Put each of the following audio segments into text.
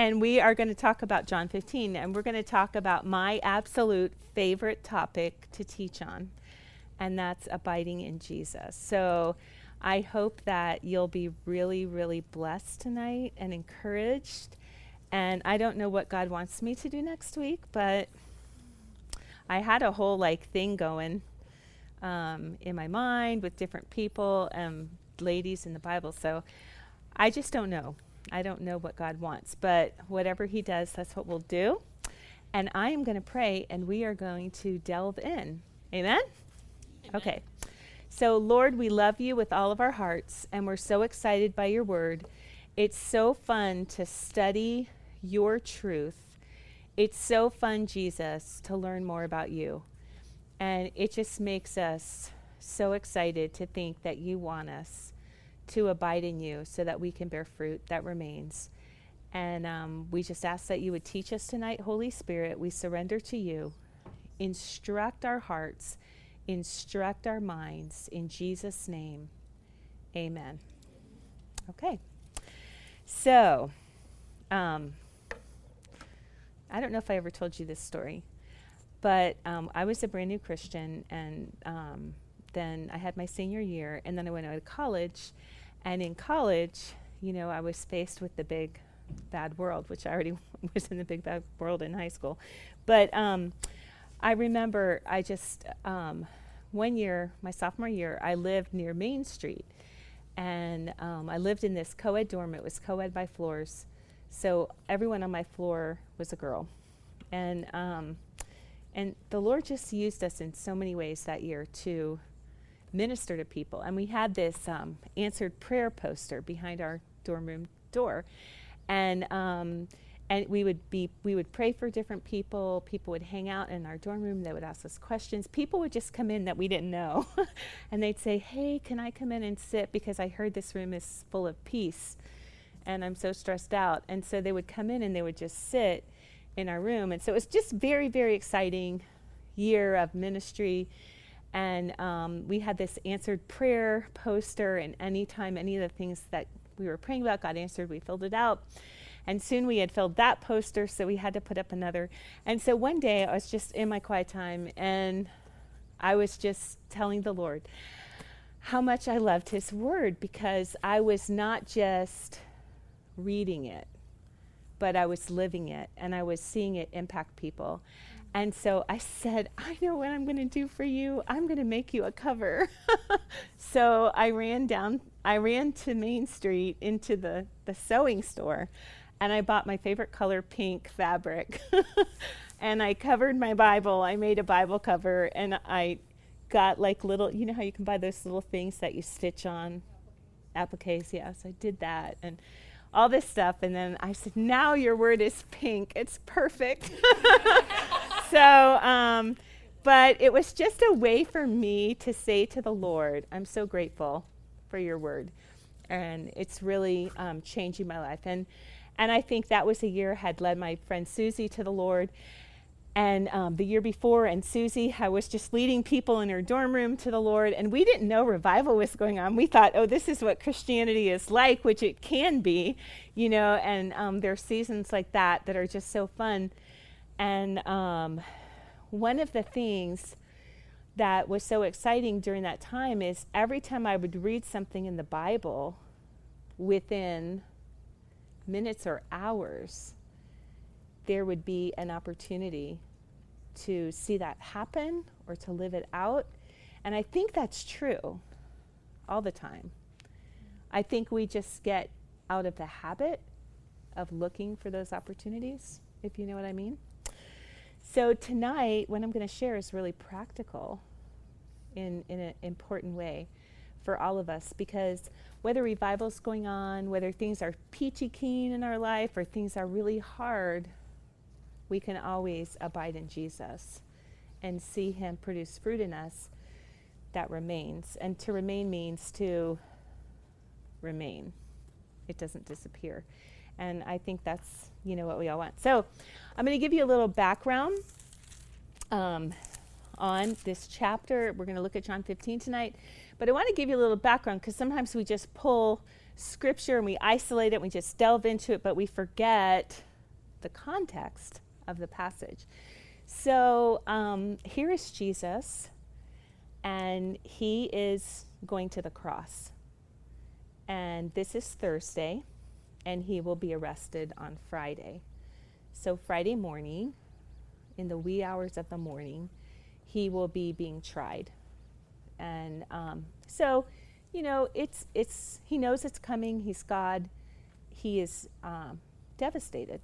and we are going to talk about John 15, and we're going to talk about my absolute favorite topic to teach on, and that's abiding in Jesus. So I hope that you'll be really, really blessed tonight and encouraged. And I don't know what God wants me to do next week, but I had a whole like thing going um, in my mind with different people and ladies in the Bible. So I just don't know. I don't know what God wants, but whatever He does, that's what we'll do. And I am going to pray, and we are going to delve in. Amen? Amen? Okay. So, Lord, we love you with all of our hearts, and we're so excited by your word. It's so fun to study your truth. It's so fun, Jesus, to learn more about you. And it just makes us so excited to think that you want us to abide in you so that we can bear fruit that remains. And um, we just ask that you would teach us tonight, Holy Spirit. We surrender to you. Instruct our hearts, instruct our minds. In Jesus' name, amen. Okay. So, um, I don't know if I ever told you this story, but um, I was a brand new Christian, and um, then I had my senior year, and then I went out to college. And in college, you know, I was faced with the big bad world, which I already was in the big bad world in high school. But um, I remember I just, um, one year, my sophomore year, I lived near Main Street. And um, I lived in this co ed dorm. It was co ed by floors. So everyone on my floor was a girl. And, um, and the Lord just used us in so many ways that year to minister to people. And we had this um, answered prayer poster behind our dorm room door. And, um, and we would be we would pray for different people. People would hang out in our dorm room. They would ask us questions. People would just come in that we didn't know. And they'd say hey can i come in and sit? Because i heard this room is full of peace and i'm so stressed out. And so they would come in and they would just sit in our room. And so it was just very very exciting year of ministry and um, we had this answered prayer poster, and anytime any of the things that we were praying about got answered, we filled it out. And soon we had filled that poster, so we had to put up another. And so one day I was just in my quiet time, and I was just telling the Lord how much I loved His Word because I was not just reading it, but I was living it, and I was seeing it impact people. And so I said, I know what I'm going to do for you. I'm going to make you a cover. so I ran down, I ran to Main Street into the, the sewing store and I bought my favorite color pink fabric. and I covered my Bible. I made a Bible cover and I got like little, you know how you can buy those little things that you stitch on? Appliques, yeah. So I did that. And all this stuff. And then I said, Now your word is pink. It's perfect. so, um, but it was just a way for me to say to the Lord, I'm so grateful for your word. And it's really um, changing my life. And, and I think that was a year I had led my friend Susie to the Lord and um, the year before, and Susie I was just leading people in her dorm room to the Lord, and we didn't know revival was going on. We thought, oh, this is what Christianity is like, which it can be, you know. And um, there are seasons like that that are just so fun. And um, one of the things that was so exciting during that time is every time I would read something in the Bible, within minutes or hours there would be an opportunity to see that happen or to live it out. And I think that's true all the time. I think we just get out of the habit of looking for those opportunities, if you know what I mean. So tonight, what I'm going to share is really practical in, in an important way for all of us because whether revival's going on, whether things are peachy keen in our life or things are really hard, we can always abide in Jesus and see Him produce fruit in us that remains. And to remain means to remain, it doesn't disappear. And I think that's, you know, what we all want. So I'm going to give you a little background um, on this chapter. We're going to look at John 15 tonight. But I want to give you a little background because sometimes we just pull scripture and we isolate it, and we just delve into it, but we forget the context of the passage. So um, here is Jesus, and he is going to the cross. And this is Thursday, and he will be arrested on Friday. So, Friday morning, in the wee hours of the morning, he will be being tried. And um, so, you know, it's, it's, he knows it's coming. He's God. He is um, devastated.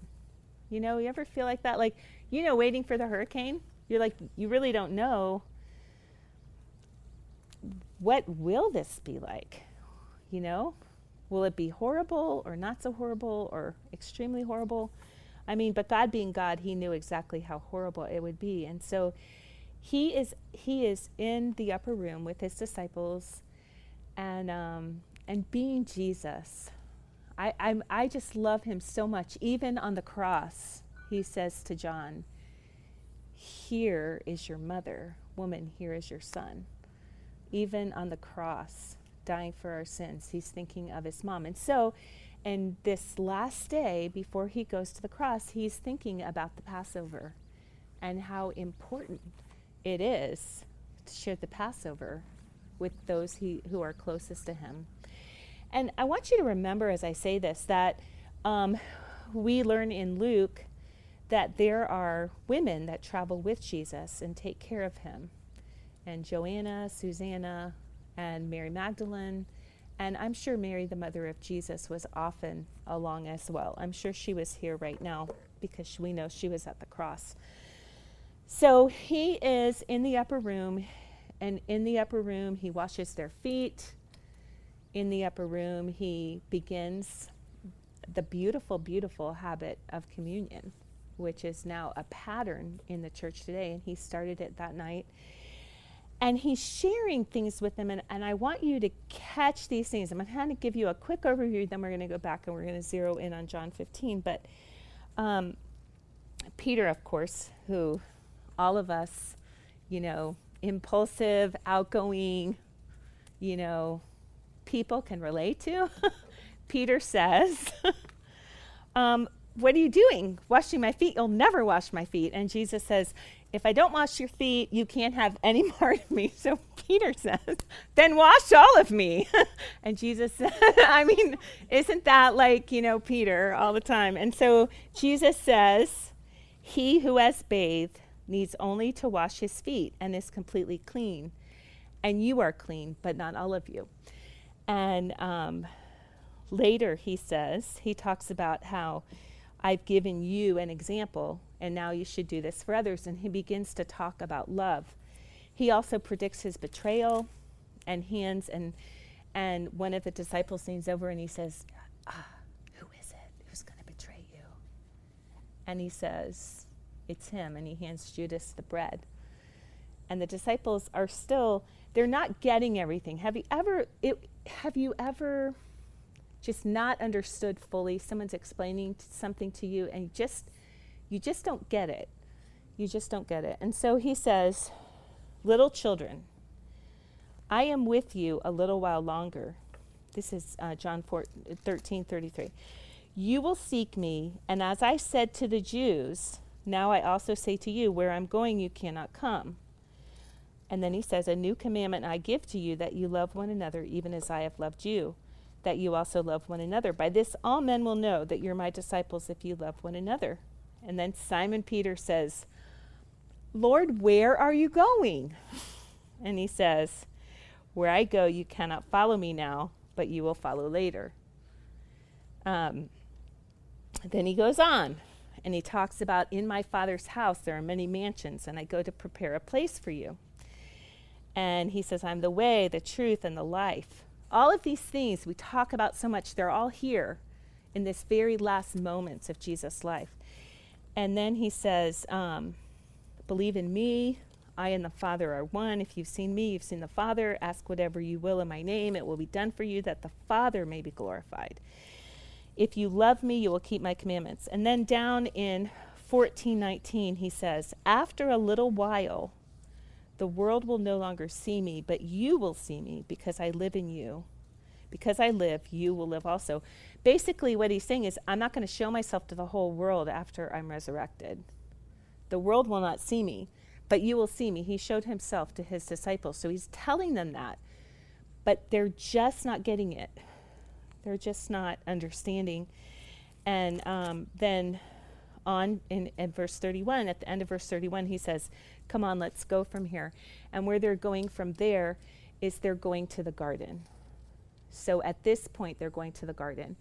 You know, you ever feel like that? Like, you know, waiting for the hurricane? You're like, you really don't know what will this be like? You know, will it be horrible or not so horrible or extremely horrible? I mean, but God being God, he knew exactly how horrible it would be. And so he is he is in the upper room with his disciples and um, and being Jesus. I, I'm, I just love him so much. Even on the cross, he says to John, Here is your mother. Woman, here is your son. Even on the cross, dying for our sins, he's thinking of his mom. And so, and this last day before he goes to the cross, he's thinking about the Passover and how important it is to share the Passover with those he, who are closest to him. And I want you to remember as I say this that um, we learn in Luke that there are women that travel with Jesus and take care of him. And Joanna, Susanna, and Mary Magdalene, and I'm sure Mary, the mother of Jesus, was often along as well. I'm sure she was here right now because we know she was at the cross. So he is in the upper room, and in the upper room, he washes their feet. In the upper room, he begins the beautiful, beautiful habit of communion, which is now a pattern in the church today. And he started it that night. And he's sharing things with them. And, and I want you to catch these things. I'm going to give you a quick overview, then we're going to go back and we're going to zero in on John 15. But um, Peter, of course, who all of us, you know, impulsive, outgoing, you know, people can relate to. Peter says, um, What are you doing? Washing my feet? You'll never wash my feet. And Jesus says, If I don't wash your feet, you can't have any part of me. So Peter says, Then wash all of me. and Jesus said, I mean, isn't that like, you know, Peter all the time? And so Jesus says, He who has bathed needs only to wash his feet and is completely clean. And you are clean, but not all of you. And um, later he says, he talks about how I've given you an example, and now you should do this for others. And he begins to talk about love. He also predicts his betrayal and hands, and, and one of the disciples leans over and he says, ah, Who is it? Who's going to betray you? And he says, it's him. And he hands Judas the bread. And the disciples are still, they're not getting everything. Have you ever, it, have you ever just not understood fully? Someone's explaining something to you and just, you just don't get it. You just don't get it. And so he says, Little children, I am with you a little while longer. This is uh, John 4, 13 33. You will seek me, and as I said to the Jews, now I also say to you, where I'm going, you cannot come. And then he says, A new commandment I give to you, that you love one another, even as I have loved you, that you also love one another. By this all men will know that you're my disciples if you love one another. And then Simon Peter says, Lord, where are you going? And he says, Where I go, you cannot follow me now, but you will follow later. Um, then he goes on and he talks about, In my Father's house there are many mansions, and I go to prepare a place for you. And he says, I'm the way, the truth, and the life. All of these things we talk about so much, they're all here in this very last moments of Jesus' life. And then he says, um, Believe in me. I and the Father are one. If you've seen me, you've seen the Father. Ask whatever you will in my name. It will be done for you that the Father may be glorified. If you love me, you will keep my commandments. And then down in 1419, he says, After a little while, the world will no longer see me, but you will see me because I live in you. Because I live, you will live also. Basically, what he's saying is, I'm not going to show myself to the whole world after I'm resurrected. The world will not see me, but you will see me. He showed himself to his disciples. So he's telling them that, but they're just not getting it. They're just not understanding. And um, then on in, in verse 31, at the end of verse 31, he says, Come on, let's go from here. And where they're going from there is they're going to the garden. So at this point, they're going to the garden.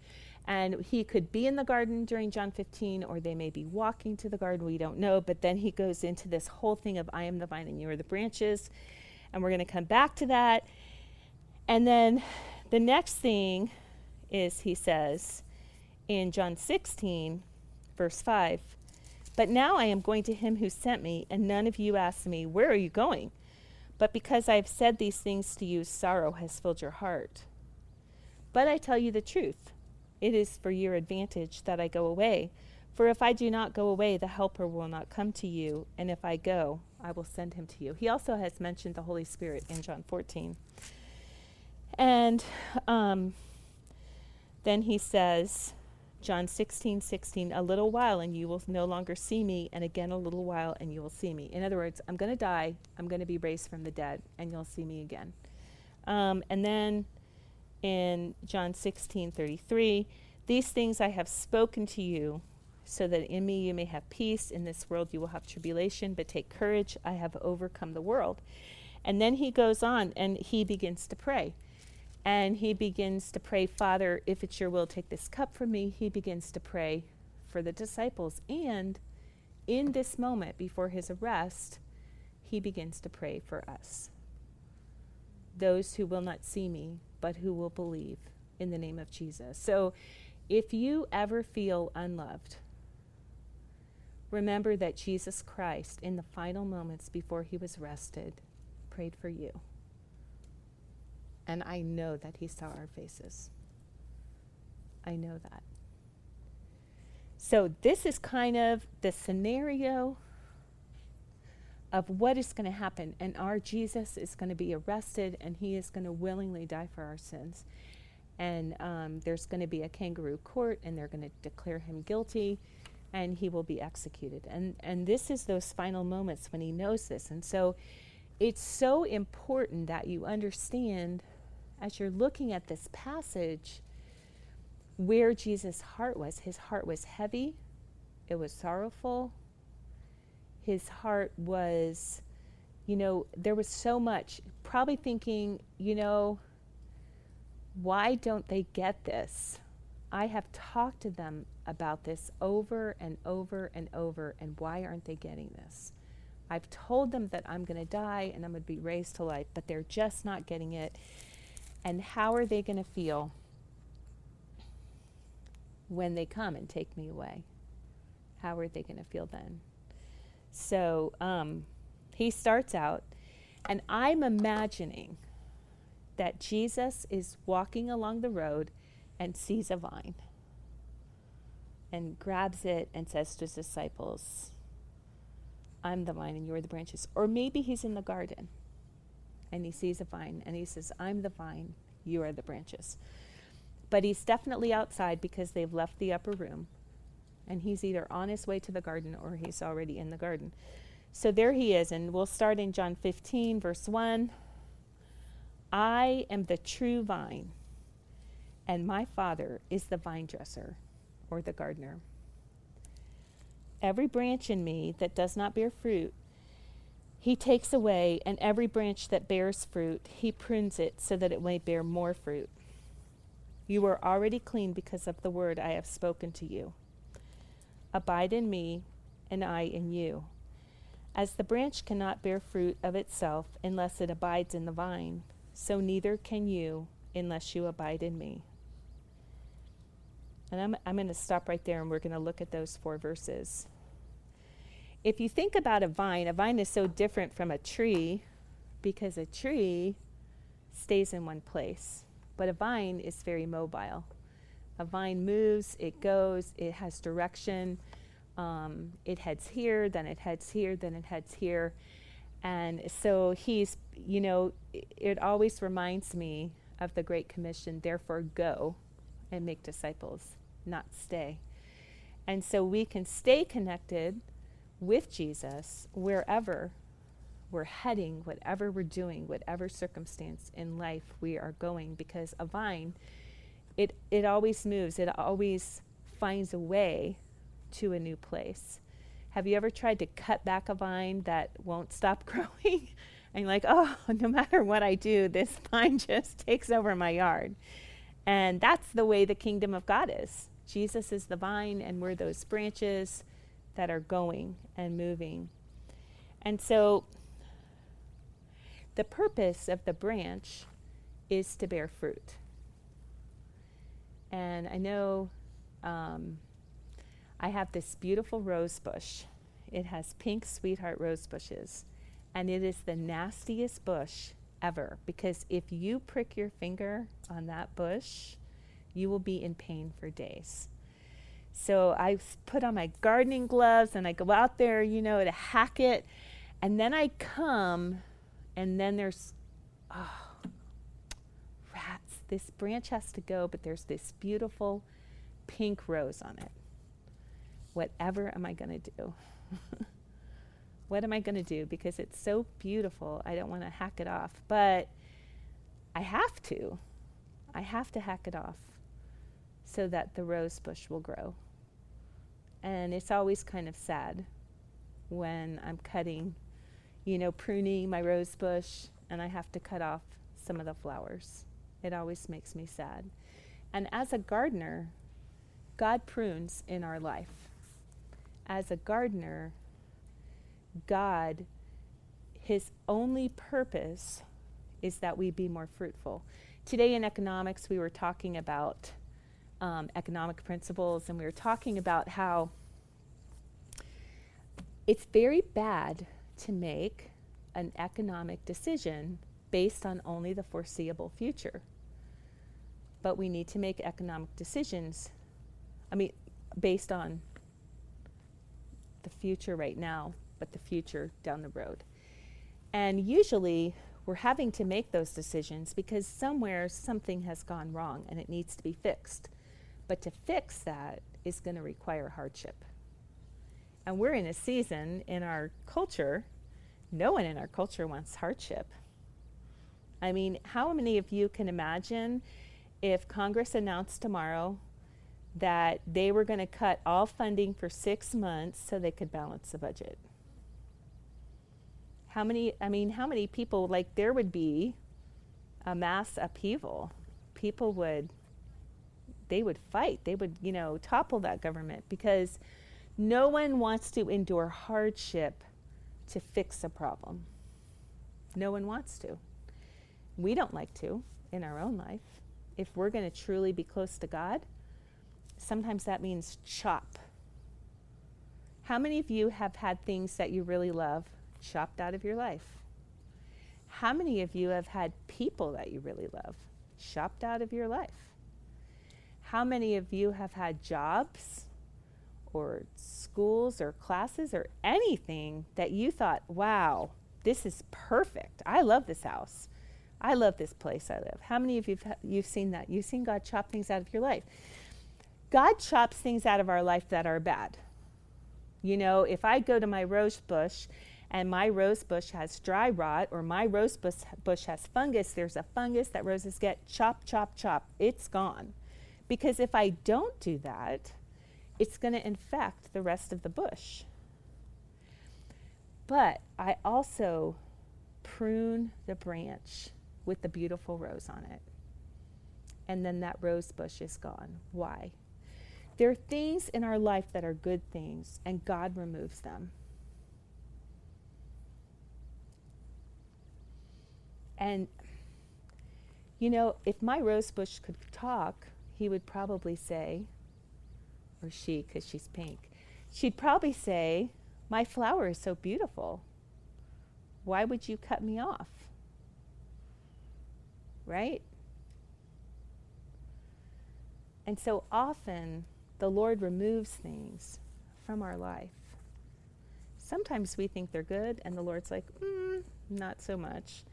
And he could be in the garden during John 15, or they may be walking to the garden. We don't know. But then he goes into this whole thing of, I am the vine and you are the branches. And we're going to come back to that. And then the next thing is he says in John 16, verse 5, But now I am going to him who sent me, and none of you ask me, Where are you going? But because I have said these things to you, sorrow has filled your heart. But I tell you the truth. It is for your advantage that I go away. For if I do not go away, the Helper will not come to you, and if I go, I will send him to you. He also has mentioned the Holy Spirit in John 14. And um, then he says, John 16, 16, a little while and you will no longer see me, and again a little while and you will see me. In other words, I'm going to die, I'm going to be raised from the dead, and you'll see me again. Um, and then in John 16, 33, these things I have spoken to you, so that in me you may have peace. In this world you will have tribulation, but take courage, I have overcome the world. And then he goes on and he begins to pray. And he begins to pray, Father, if it's your will, take this cup from me. He begins to pray for the disciples. And in this moment before his arrest, he begins to pray for us. Those who will not see me, but who will believe in the name of Jesus. So if you ever feel unloved, remember that Jesus Christ, in the final moments before he was arrested, prayed for you. And I know that He saw our faces. I know that. So, this is kind of the scenario of what is going to happen. And our Jesus is going to be arrested and he is going to willingly die for our sins. And um, there's going to be a kangaroo court and they're going to declare him guilty and he will be executed. And, and this is those final moments when he knows this. And so it's so important that you understand as you're looking at this passage, where Jesus' heart was. His heart was heavy, it was sorrowful. His heart was, you know, there was so much, probably thinking, you know, why don't they get this? I have talked to them about this over and over and over, and why aren't they getting this? I've told them that I'm going to die and I'm going to be raised to life, but they're just not getting it. And how are they going to feel when they come and take me away? How are they going to feel then? So um, he starts out, and I'm imagining that Jesus is walking along the road and sees a vine and grabs it and says to his disciples, I'm the vine and you're the branches. Or maybe he's in the garden and he sees a vine and he says, I'm the vine, you are the branches. But he's definitely outside because they've left the upper room and he's either on his way to the garden or he's already in the garden. So there he is, and we'll start in John 15, verse 1. I am the true vine, and my Father is the vine dresser or the gardener. Every branch in me that does not bear fruit, he takes away, and every branch that bears fruit, he prunes it so that it may bear more fruit. You are already clean because of the word I have spoken to you. Abide in me, and I in you. As the branch cannot bear fruit of itself unless it abides in the vine, so neither can you unless you abide in me. And I'm, I'm going to stop right there and we're going to look at those four verses if you think about a vine, a vine is so different from a tree because a tree stays in one place, but a vine is very mobile. A vine moves, it goes, it has direction. Um, it heads here, then it heads here, then it heads here. And so he's, you know, it, it always reminds me of the Great Commission, therefore go and make disciples, not stay. And so we can stay connected with Jesus wherever we're heading, whatever we're doing, whatever circumstance in life we are going, because a vine, it, it always moves, it always finds a way to a new place. Have you ever tried to cut back a vine that won't stop growing? and like, oh, no matter what I do, this vine just takes over my yard. And that's the way the kingdom of God is. Jesus is the vine, and we're those branches that are going and moving. And so the purpose of the branch is to bear fruit. And I know um, I have this beautiful rose bush. It has pink sweetheart rose bushes. And it is the nastiest bush ever because if you prick your finger on that bush, you will be in pain for days. So I put on my gardening gloves and I go out there, you know, to hack it. And then I come, and then there's, oh. This branch has to go, but there's this beautiful pink rose on it. Whatever am I going to do? what am I going to do? Because it's so beautiful. I don't want to hack it off. But I have to. I have to hack it off so that the rose bush will grow. And it's always kind of sad when I'm cutting, you know, pruning my rose bush and I have to cut off some of the flowers. It always makes me sad. And as a gardener, God prunes in our life. As a gardener, God, his only purpose is that we be more fruitful. Today in economics, we were talking about um, economic principles, and we were talking about how it's very bad to make an economic decision based on only the foreseeable future. But we need to make economic decisions, I mean, based on the future right now, but the future down the road. And usually we're having to make those decisions because somewhere something has gone wrong and it needs to be fixed. But to fix that is going to require hardship. And we're in a season in our culture, no one in our culture wants hardship. I mean, how many of you can imagine if Congress announced tomorrow that they were going to cut all funding for six months so they could balance the budget? How many, I mean, how many people, like, there would be a mass upheaval. People would they would fight. They would, you know, topple that government because no one wants to endure hardship to fix a problem. No one wants to. We don't like to in our own life. If we're going to truly be close to God, sometimes that means chop. How many of you have had things that you really love chopped out of your life? How many of you have had people that you really love chopped out of your life? How many of you have had jobs or schools or classes or anything that you thought, wow, this is perfect. I love this house. I love this place I live. How many of you have you've seen that? You've seen God chop things out of your life. God chops things out of our life that are bad. You know, if I go to my rose bush and my rose bush has dry rot or my rose bush, bush has fungus, there's a fungus that roses get chop, chop, chop. It's gone. Because if I don't do that, it's going to infect the rest of the bush. But I also prune the branch with the beautiful rose on it. And then that rose bush is gone. Why? There are things in our life that are good things, and God removes them. And, you know, if my rose bush could talk, he would probably say, or she, because she's pink, she'd probably say, My flower is so beautiful. Why would you cut me off? Right? And so often the Lord removes things from our life. Sometimes we think they're good, and the Lord's like, mm, not so much.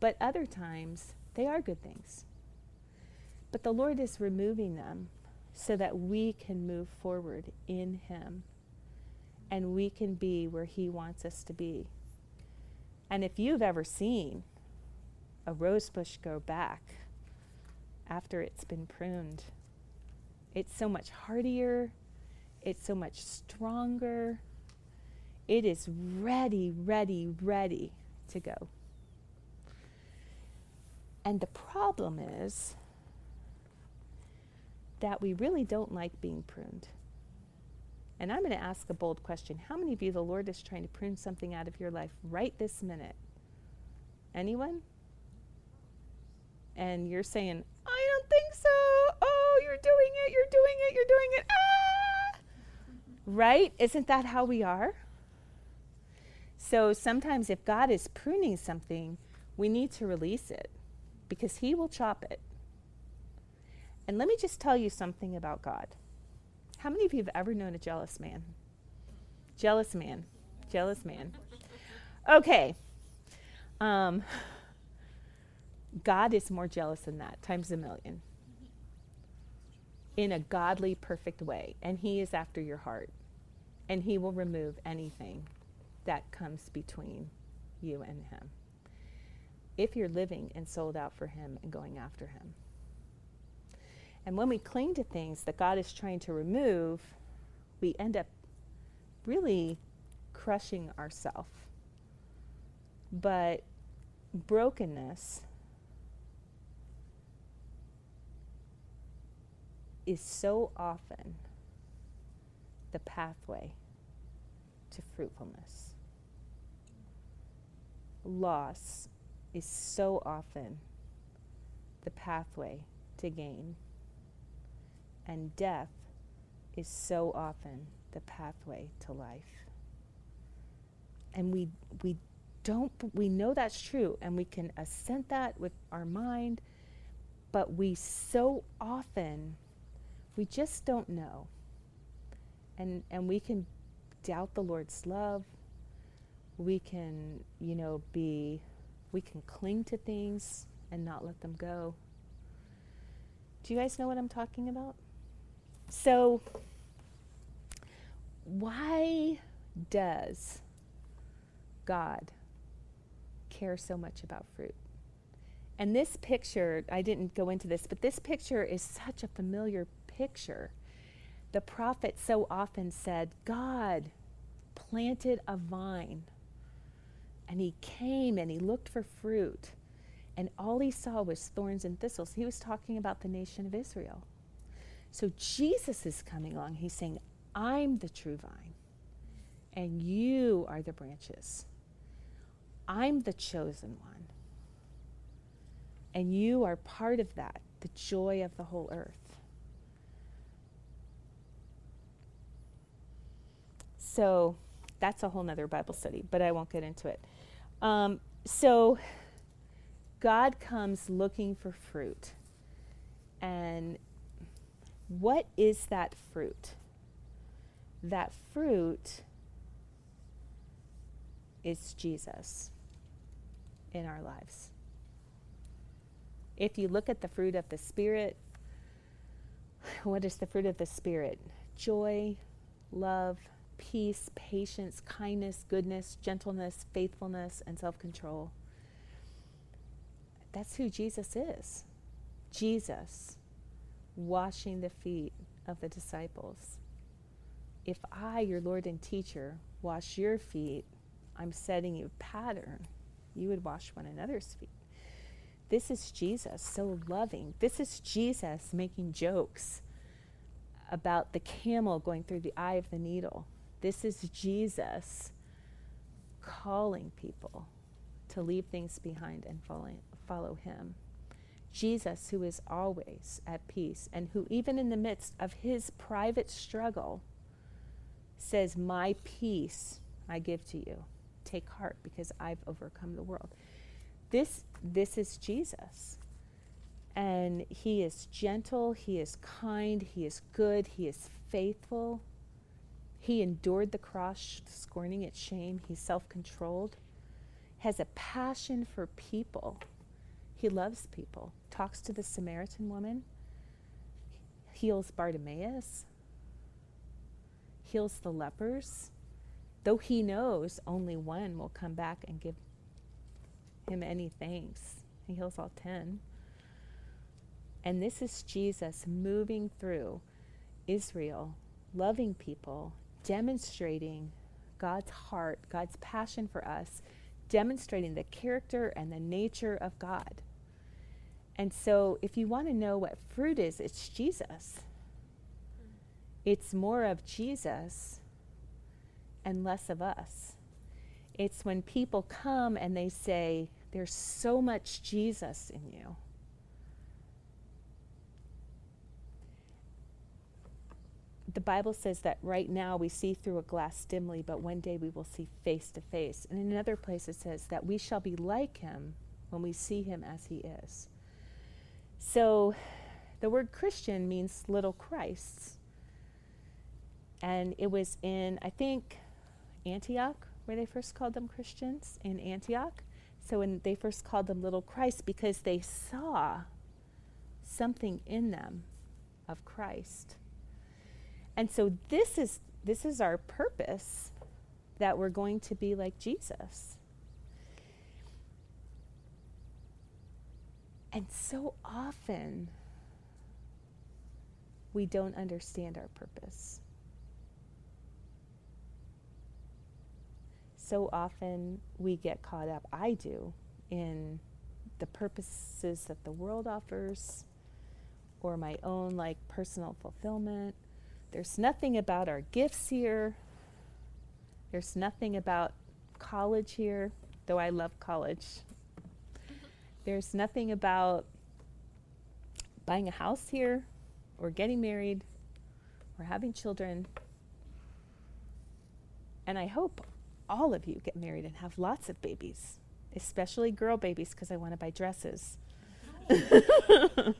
But other times, they are good things But the Lord is removing them so that we can move forward in Him and we can be where He wants us to be. And if you've ever seen a rose bush go back after it's been pruned, it's so much hardier, it's so much stronger. It is ready, ready, ready to go. And the problem is that we really don't like being pruned. And I'm going to ask a bold question. How many of you the Lord is trying to prune something out of your life right this minute? Anyone? And you're saying, I don't think so. Oh, you're doing it, you're doing it, you're doing it. Ah! Right? Isn't that how we are? So sometimes if God is pruning something, we need to release it because He will chop it. And let me just tell you something about God. How many of you have ever known a jealous man? Jealous man. Jealous man. Okay. Um, God is more jealous than that, times a million. In a godly, perfect way. And He is after your heart. And He will remove anything that comes between you and Him if you're living and sold out for Him and going after Him. And when we cling to things that God is trying to remove, we end up really crushing ourselves. But brokenness is so often the pathway to fruitfulness. Loss is so often the pathway to gain. And death is so often the pathway to life. And we, we don't, we know that's true and we can assent that with our mind, but we so often, we just don't know. And, and we can doubt the Lord's love. We can, you know, be we can cling to things and not let them go. Do you guys know what I'm talking about? So, why does God care so much about fruit? And this picture, I didn't go into this, but this picture is such a familiar picture. The prophet so often said, God planted a vine and he came and he looked for fruit. And all he saw was thorns and thistles. He was talking about the nation of Israel. So Jesus is coming along. He's saying, I'm the true vine, and you are the branches. I'm the chosen one. And you are part of that, the joy of the whole earth. So that's a whole nother Bible study, but I won't get into it. Um, so God comes looking for fruit. And what is that fruit? That fruit is Jesus in our lives. If you look at the fruit of the Spirit, what is the fruit of the Spirit? Joy, love, peace, patience, kindness, goodness, gentleness, faithfulness, and self control. That's who Jesus is. Jesus washing the feet of the disciples. If I, your Lord and teacher, wash your feet, I'm setting you a pattern. You would wash one another's feet. This is Jesus, so loving. This is Jesus making jokes about the camel going through the eye of the needle. This is Jesus calling people to leave things behind and follow, follow him. Jesus, who is always at peace and who, even in the midst of his private struggle, says, My peace I give to you. Take heart because I've overcome the world. This, this is Jesus. And he is gentle, he is kind, he is good, he is faithful. He endured the cross, scorning its shame. He's self controlled, has a passion for people. He loves people. Talks to the Samaritan woman, heals Bartimaeus, heals the lepers, though he knows only one will come back and give him any thanks. He heals all 10. And this is Jesus moving through Israel, loving people, demonstrating God's heart, God's passion for us, demonstrating the character and the nature of God. And so, if you want to know what fruit is, it's Jesus. It's more of Jesus and less of us. It's when people come and they say, There's so much Jesus in you. The Bible says that right now we see through a glass dimly, but one day we will see face to face. And in another place it says that we shall be like him when we see him as he is. So the word Christian means little Christs. And it was in, I think, Antioch where they first called them Christians, in Antioch. So when they first called them little Christ because they saw something in them of Christ. And so this is this is our purpose that we're going to be like Jesus. And so often we don't understand our purpose. So often we get caught up, I do, in the purposes that the world offers or my own like personal fulfillment there's nothing about our gifts here. There's nothing about college here, though I love college. There's nothing about buying a house here, or getting married, or having children. And I hope all of you get married and have lots of babies, especially girl babies, because I want to buy dresses.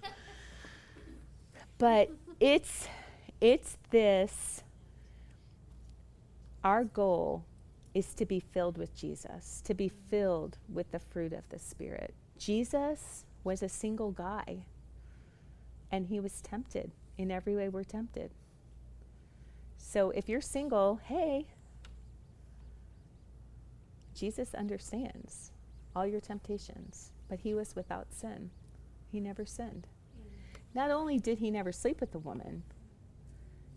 but it's it's this our goal is to be filled with Jesus, to be filled with the fruit of the Spirit. Jesus was a single guy, and he was tempted in every way we're tempted. So if you're single, hey, Jesus understands all your temptations, but he was without sin. He never sinned. Mm. Not only did he never sleep with the woman,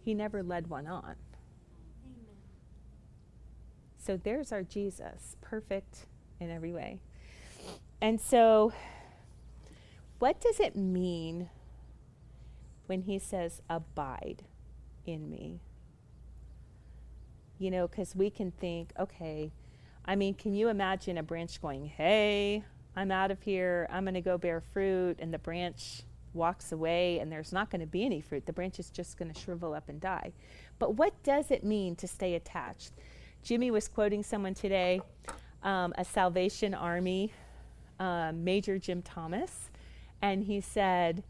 he never led one on. Amen. So there's our Jesus, perfect in every way. And so, what does it mean when he says, abide in me? You know, because we can think, okay, I mean, can you imagine a branch going, hey, I'm out of here, I'm going to go bear fruit, and the branch walks away and there's not going to be any fruit. The branch is just going to shrivel up and die. But what does it mean to stay attached? Jimmy was quoting someone today, um, a Salvation Army um, Major Jim Thomas, and he said,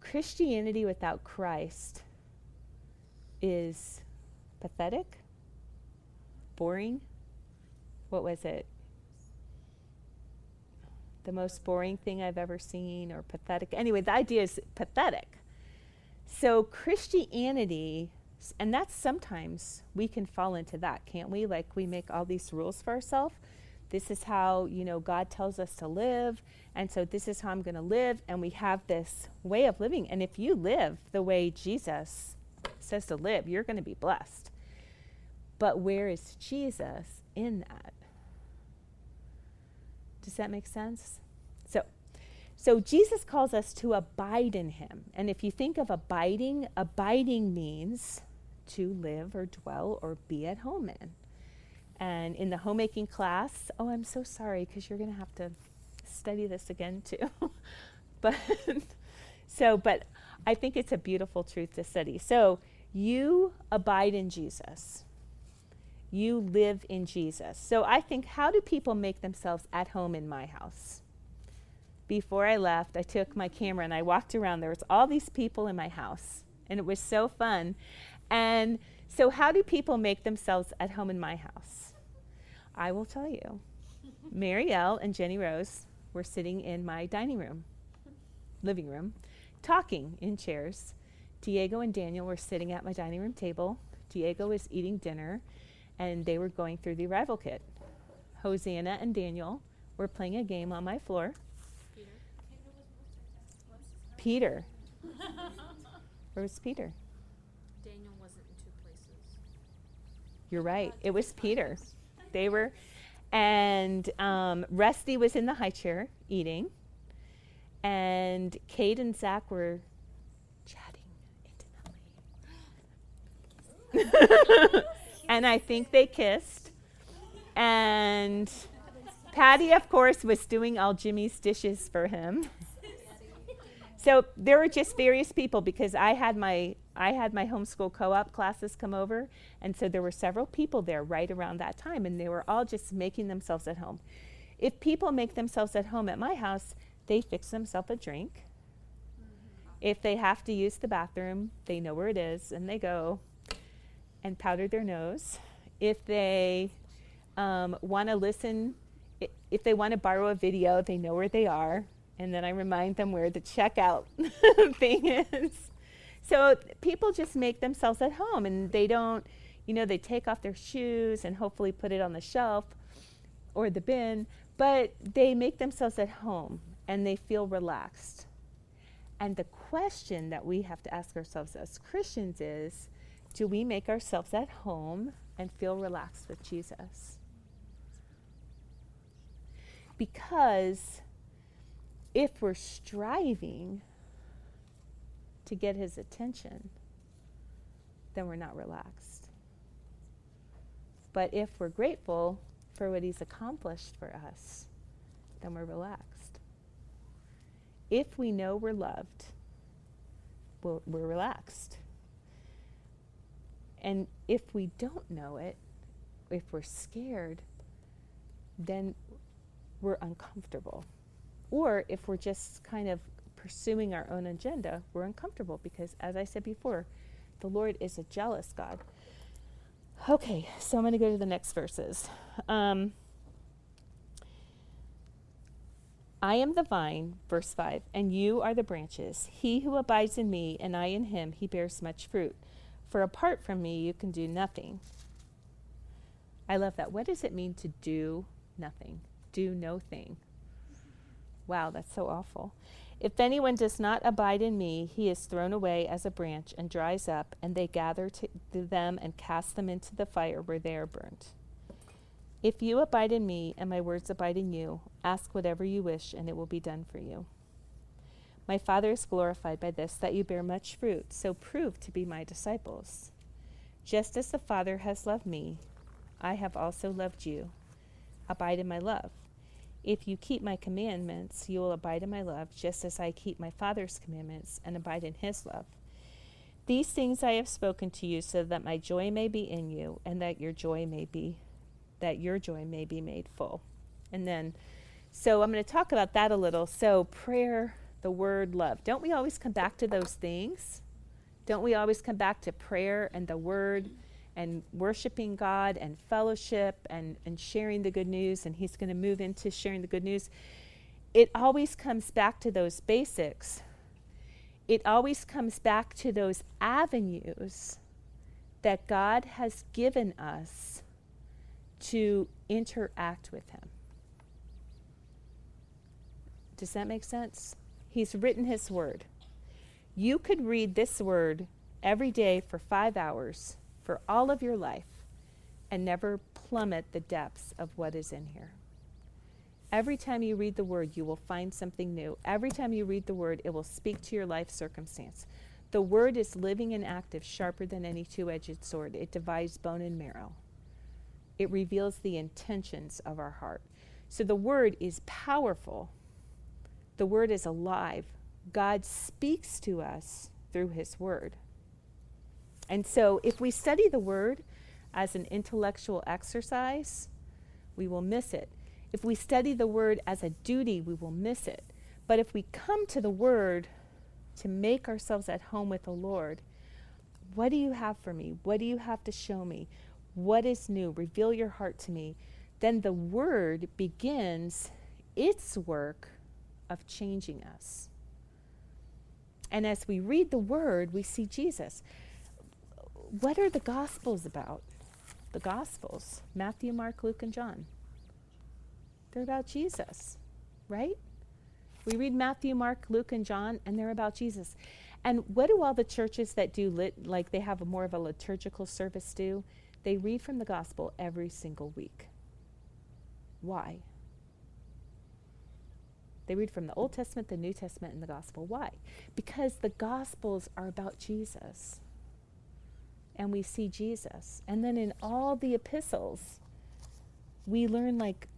Christianity without Christ is pathetic, boring. What was it? The most boring thing I've ever seen or pathetic. Anyway, the idea is pathetic. So, Christianity, and that's sometimes we can fall into that, can't we? Like we make all these rules for ourselves. This is how, you know, God tells us to live. And so this is how I'm going to live. And we have this way of living. And if you live the way Jesus says to live, you're going to be blessed. But where is Jesus in that? Does that make sense? So, so Jesus calls us to abide in him. And if you think of abiding, abiding means to live or dwell or be at home in. And in the homemaking class, oh, I'm so sorry because you're going to have to study this again too. but so, but I think it's a beautiful truth to study. So, you abide in Jesus you live in Jesus. So I think, how do people make themselves at home in my house? Before I left, I took my camera and I walked around. There was all these people in my house, and it was so fun. And so, how do people make themselves at home in my house? I will tell you. Marielle and Jenny Rose were sitting in my dining room, living room, talking in chairs, Diego and Daniel were sitting at my dining room table. Diego was eating dinner, and they were going through the arrival kit. Hosanna and Daniel were playing a game on my floor. Peter. Where was Peter? Daniel wasn't in two places. You're right. It was Peter. They were, and um, Rusty was in the high chair eating, and Kate and Zach were chatting intimately. and I think they kissed. And Patty, of course, was doing all Jimmy's dishes for him. So there were just various people because I had my I had my homeschool co-op classes come over, and so there were several people there right around that time, and they were all just making themselves at home. If people make themselves at home at my house, they fix themselves a drink. If they have to use the bathroom, they know where it is and they go and powder their nose. If they um, want to listen, if they want to borrow a video, they know where they are. And then I remind them where the checkout thing is. So people just make themselves at home and they don't, you know, they take off their shoes and hopefully put it on the shelf or the bin, but they make themselves at home and they feel relaxed. And the question that we have to ask ourselves as Christians is do we make ourselves at home and feel relaxed with Jesus? Because if we're striving to get his attention, then we're not relaxed. But if we're grateful for what he's accomplished for us, then we're relaxed. If we know we're loved, we're, relaxed. And if we don't know it, if we're scared, then we're uncomfortable. Or if we're just kind of pursuing our own agenda, we're uncomfortable because, as I said before, the Lord is a jealous God. Okay, so I'm going to go to the next verses. Um, I am the vine, verse 5, and you are the branches. He who abides in me and I in him, he bears much fruit. For apart from me, you can do nothing. I love that. What does it mean to do nothing? Do no thing. Wow, that's so awful. If anyone does not abide in me, he is thrown away as a branch and dries up, and they gather to them and cast them into the fire where they are burnt. If you abide in me and my words abide in you, ask whatever you wish, and it will be done for you. My Father is glorified by this, that you bear much fruit, so prove to be my disciples. Just as the Father has loved me, I have also loved you. Abide in my love. If you keep my commandments, you will abide in my love, just as I keep my Father's commandments and abide in his love. These things I have spoken to you so that my joy may be in you and that your joy may be that your joy may be made full. And then so I'm going to talk about that a little. So prayer, the word, love. Don't we always come back to those things? Don't we always come back to prayer and the word and worshiping God and fellowship and, and sharing the good news? And He's going to move into sharing the good news. It always comes back to those basics. It always comes back to those avenues that God has given us to interact with Him. Does that make sense? He's written His Word. You could read this Word every day for five hours for all of your life and never plummet the depths of what is in here. Every time you read the Word, you will find something new. Every time you read the Word, it will speak to your life circumstance. The Word is living and active, sharper than any two edged sword. It divides bone and marrow it reveals the intentions of our heart. So the word is powerful. The word is alive. God speaks to us through his word. And so if we study the word as an intellectual exercise, we will miss it. If we study the word as a duty, we will miss it. But if we come to the word to make ourselves at home with the Lord, what do you have for me? What do you have to show me? What is new? Reveal your heart to me. Then the word begins its work of changing us. And as we read the word, we see Jesus. What are the gospels about? The gospels Matthew, Mark, Luke, and John. They're about Jesus, right? We read Matthew, Mark, Luke, and John, and they're about Jesus. And what do all the churches that do lit, like they have more of a liturgical service do? They read from the gospel every single week. Why? They read from the Old Testament, the New Testament, and the gospel. Why? Because the gospels are about Jesus. And we see Jesus. And then in all the epistles, we learn, like,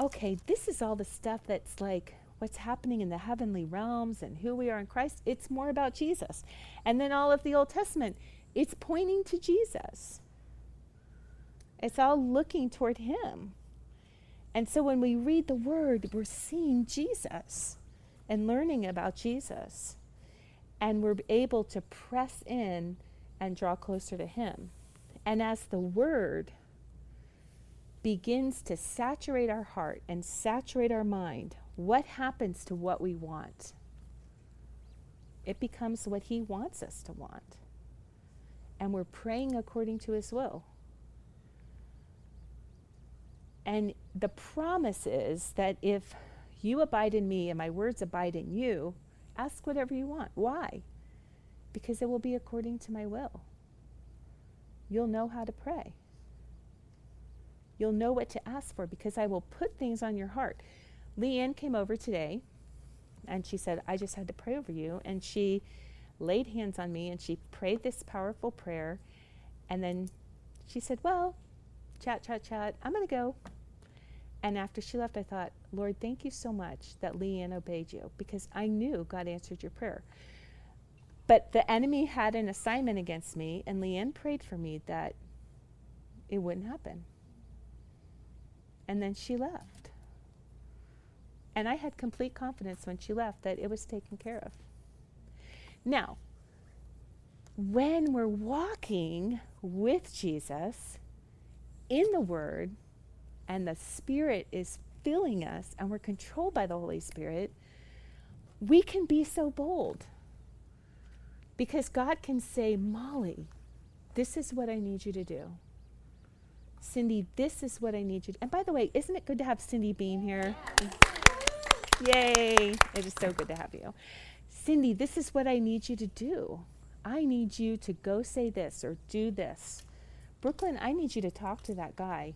okay, this is all the stuff that's like what's happening in the heavenly realms and who we are in Christ. It's more about Jesus. And then all of the Old Testament, it's pointing to Jesus. It's all looking toward Him. And so when we read the Word, we're seeing Jesus and learning about Jesus. And we're able to press in and draw closer to Him. And as the Word begins to saturate our heart and saturate our mind, what happens to what we want? It becomes what He wants us to want. And we're praying according to His will. And the promise is that if you abide in me and my words abide in you, ask whatever you want. Why? Because it will be according to my will. You'll know how to pray. You'll know what to ask for because I will put things on your heart. Leanne came over today and she said, I just had to pray over you. And she laid hands on me and she prayed this powerful prayer. And then she said, Well, chat, chat, chat, I'm going to go. And after she left, I thought, Lord, thank you so much that Leanne obeyed you because I knew God answered your prayer. But the enemy had an assignment against me, and Leanne prayed for me that it wouldn't happen. And then she left. And I had complete confidence when she left that it was taken care of. Now, when we're walking with Jesus in the Word, and the Spirit is filling us and we're controlled by the Holy Spirit, we can be so bold. Because God can say, Molly, this is what I need you to do. Cindy, this is what I need you to And by the way, isn't it good to have Cindy Bean here? Yay! It is so good to have you. Cindy, this is what I need you to do. I need you to go say this or do this. Brooklyn, I need you to talk to that guy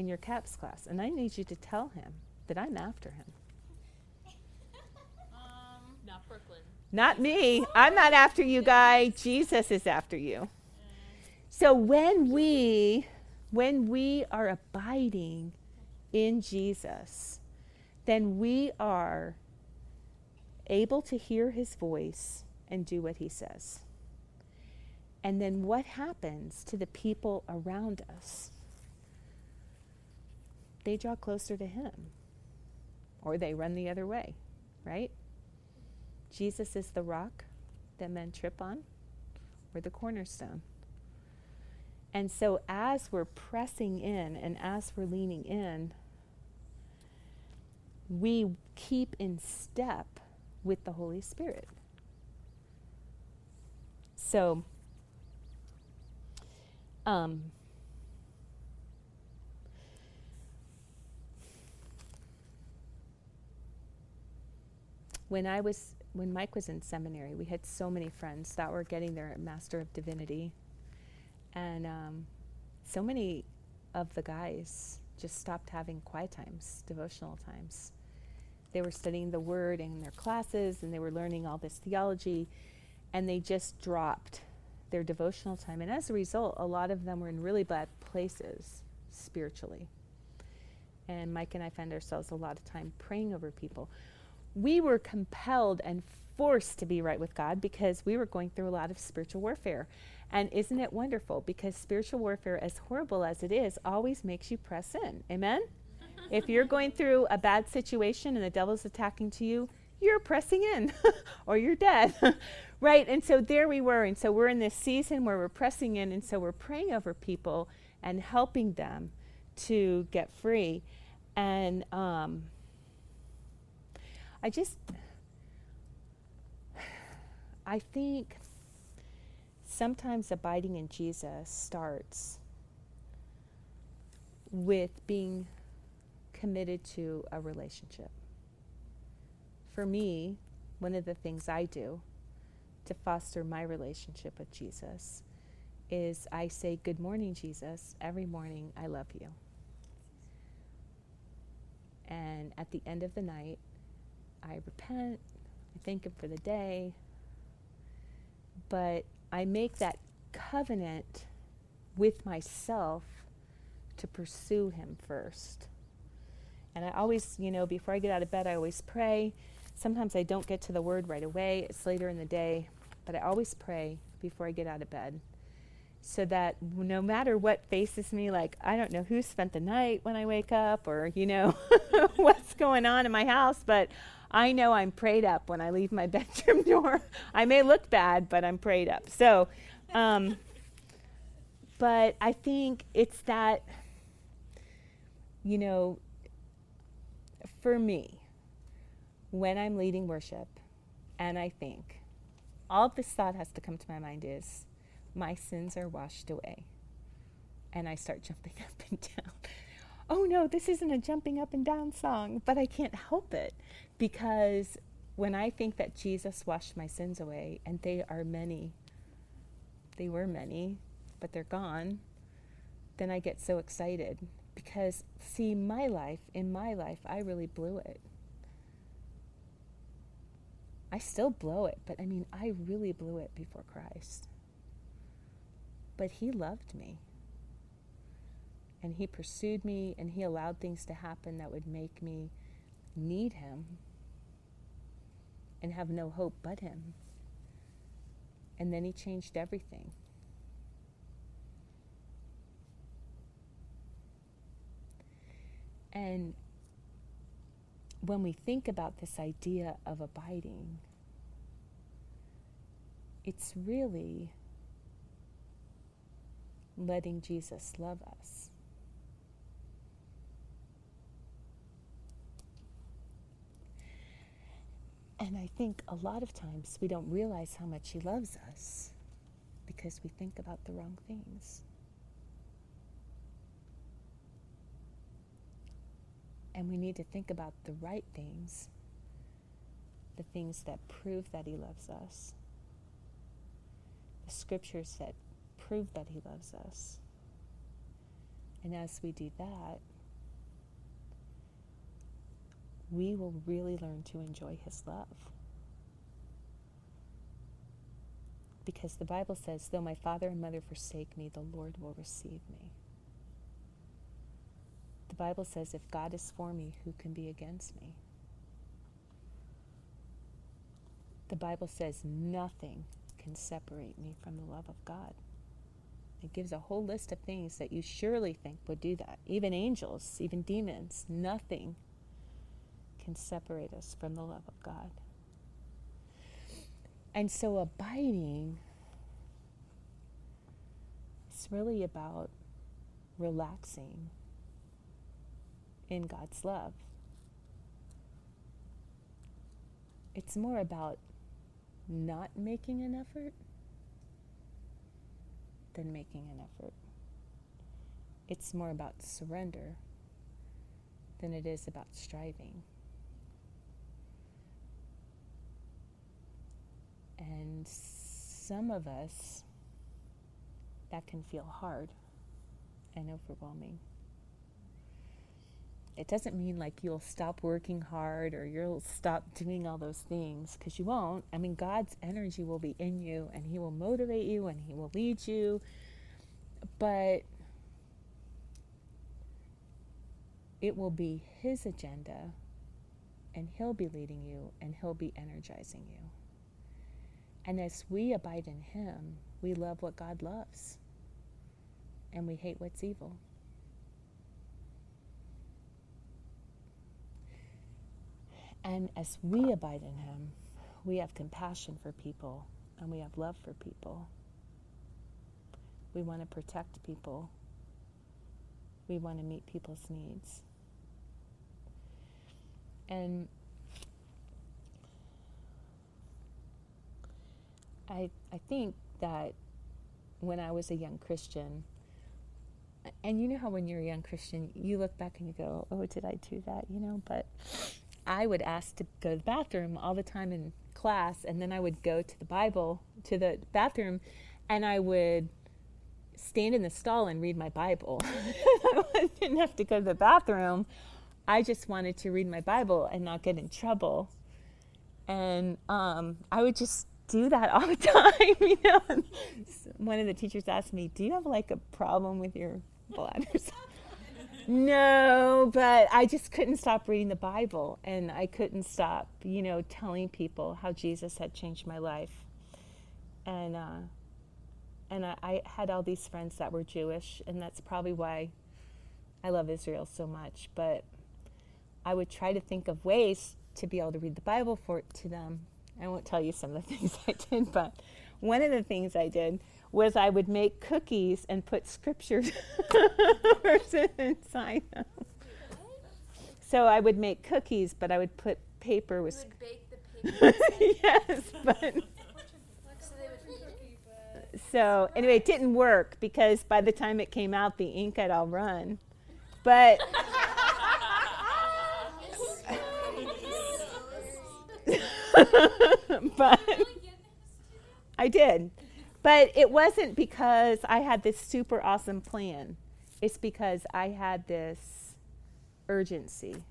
in your CAPS class, and I need you to tell him that I'm after him. Um, not Brooklyn. Not me. I'm not after you, guy. Jesus is after you. So when we when we are abiding in Jesus, then we are able to hear his voice and do what he says. And then what happens to the people around us? They draw closer to Him or they run the other way, right? Jesus is the rock that men trip on or the cornerstone. And so, as we're pressing in and as we're leaning in, we keep in step with the Holy Spirit. So, um, when I was when Mike was in seminary, we had so many friends that were getting their Master of Divinity, and um, so many of the guys just stopped having quiet times, devotional times. They were studying the Word in their classes, and they were learning all this theology, and they just dropped their devotional time. And as a result, a lot of them were in really bad places spiritually. And Mike and I found ourselves a lot of time praying over people we were compelled and forced to be right with God because we were going through a lot of spiritual warfare. And isn't it wonderful? Because spiritual warfare, as horrible as it is, always makes you press in. Amen? if you're going through a bad situation and the devil's attacking to you, you're pressing in or you're dead. right? And so there we were. And so we're in this season where we're pressing in. And so we're praying over people and helping them to get free. And, um, I just, I think sometimes abiding in Jesus starts with being committed to a relationship. For me, one of the things I do to foster my relationship with Jesus is I say, Good morning, Jesus, every morning. I love you. And at the end of the night, I repent, I thank Him for the day, but I make that covenant with myself to pursue Him first. And I always, you know, before I get out of bed, I always pray. Sometimes I don't get to the word right away, it's later in the day, but I always pray before I get out of bed so that no matter what faces me, like I don't know who spent the night when I wake up or, you know, what's going on in my house, but I know I'm prayed up when I leave my bedroom door. I may look bad, but I'm prayed up. So, um, but I think it's that, you know, for me, when I'm leading worship and I think, all this thought has to come to my mind is, my sins are washed away. And I start jumping up and down. Oh no, this isn't a jumping up and down song, but I can't help it because when I think that Jesus washed my sins away, and they are many, they were many, but they're gone, then I get so excited because, see, my life, in my life, I really blew it. I still blow it, but I mean, I really blew it before Christ. But He loved me. And He pursued me, and He allowed things to happen that would make me need Him and have no hope but Him. And then He changed everything. And when we think about this idea of abiding, it's really letting Jesus love us. And I think a lot of times we don't realize how much He loves us because we think about the wrong things. And we need to think about the right things, the things that prove that He loves us, the scriptures that prove that He loves us. And as we do that, we will really learn to enjoy His love. Because the Bible says, though my father and mother forsake me, the Lord will receive me. The Bible says, if God is for me, who can be against me? The Bible says, nothing can separate me from the love of God. It gives a whole list of things that you surely think would do that. Even angels, even demons, nothing can separate us from the love of God. And so abiding is really about relaxing in God's love. It's more about not making an effort than making an effort. It's more about surrender than it is about striving. And some of us, that can feel hard and overwhelming. It doesn't mean like you'll stop working hard or you'll stop doing all those things because you won't. I mean, God's energy will be in you and He will motivate you and He will lead you. But it will be His agenda and He'll be leading you and He'll be energizing you. And as we abide in Him, we love what God loves and we hate what's evil. And as we abide in Him, we have compassion for people and we have love for people. We want to protect people. We want to meet people's needs. And I, I think that when I was a young Christian, and you know how when you're a young Christian, you look back and you go, oh, did I do that? You know, but I would ask to go to the bathroom all the time in class, and then I would go to the Bible, to the bathroom, and I would stand in the stall and read my Bible. I didn't have to go to the bathroom. I just wanted to read my Bible and not get in trouble. And um, I would just do that all the time, you know. And one of the teachers asked me, "Do you have like a problem with your bladders?" no, but I just couldn't stop reading the Bible, and I couldn't stop, you know, telling people how Jesus had changed my life, and uh, and I, I had all these friends that were Jewish, and that's probably why I love Israel so much. But I would try to think of ways to be able to read the Bible for to them I won't tell you some of the things I did, but one of the things I did was I would make cookies and put scriptures inside them. So I would make cookies, but I would put paper with. You would bake the paper. yes, but. So anyway, it didn't work because by the time it came out, the ink had all run. But but I did. But it wasn't because I had this super awesome plan. It's because I had this urgency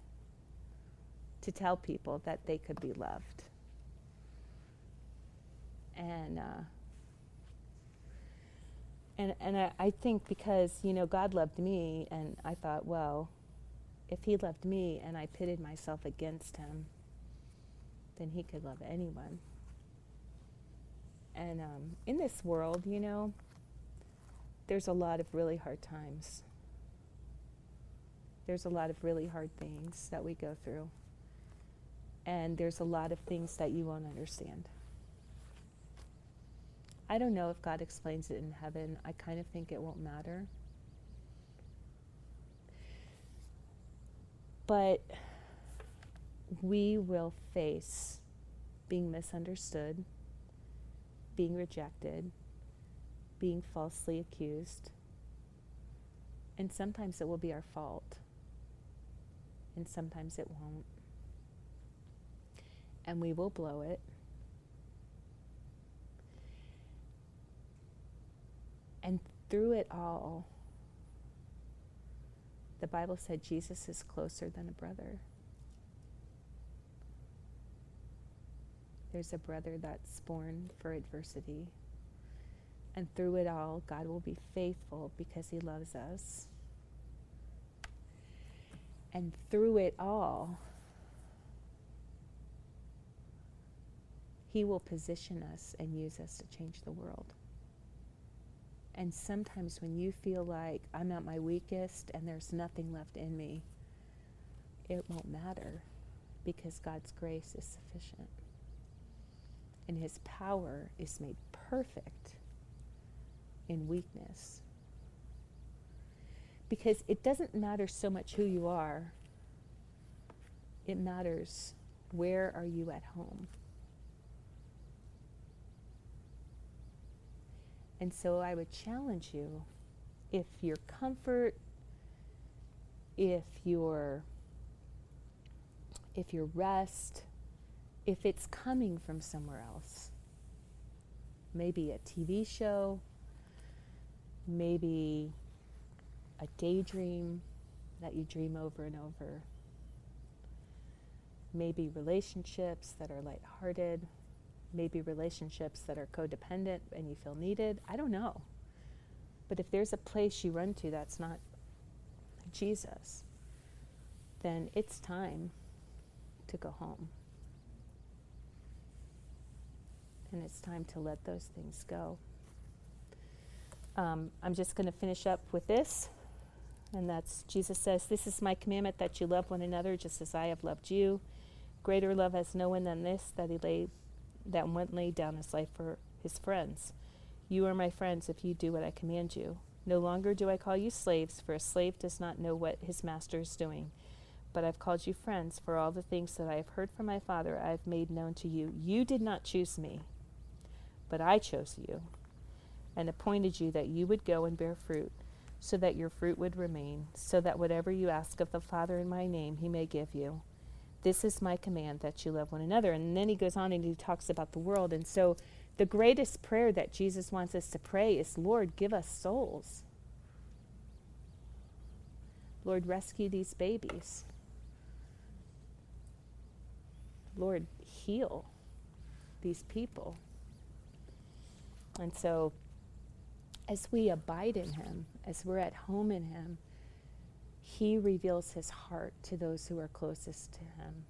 to tell people that they could be loved. And uh, and and I, I think because you know God loved me, and I thought, well, if He loved me, and I pitted myself against Him, then he could love anyone. And um, in this world, you know, there's a lot of really hard times. There's a lot of really hard things that we go through. And there's a lot of things that you won't understand. I don't know if God explains it in heaven. I kind of think it won't matter. But we will face being misunderstood, being rejected, being falsely accused. And sometimes it will be our fault, and sometimes it won't. And we will blow it. And through it all, the Bible said Jesus is closer than a brother. There's a brother that's born for adversity. And through it all, God will be faithful because He loves us. And through it all, He will position us and use us to change the world. And sometimes when you feel like I'm at my weakest and there's nothing left in me, it won't matter because God's grace is sufficient and his power is made perfect in weakness. Because it doesn't matter so much who you are, it matters where are you at home. And so I would challenge you if your comfort, if your if your rest, if it's coming from somewhere else. Maybe a TV show, maybe a daydream that you dream over and over, maybe relationships that are lighthearted, maybe relationships that are codependent and you feel needed. I don't know. But if there's a place you run to that's not Jesus, then it's time to go home. And it's time to let those things go. Um, I'm just going to finish up with this, and that's Jesus says, This is my commandment that you love one another just as I have loved you. Greater love has no one than this, that he laid, that one laid down his life for his friends. You are my friends if you do what I command you. No longer do I call you slaves, for a slave does not know what his master is doing. But I've called you friends, for all the things that I have heard from my Father I have made known to you. You did not choose me but I chose you and appointed you that you would go and bear fruit, so that your fruit would remain, so that whatever you ask of the Father in my name, he may give you. This is my command that you love one another. And then he goes on and he talks about the world. And so the greatest prayer that Jesus wants us to pray is Lord, give us souls. Lord, rescue these babies. Lord, heal these people. And so, as we abide in Him, as we're at home in Him, He reveals His heart to those who are closest to Him.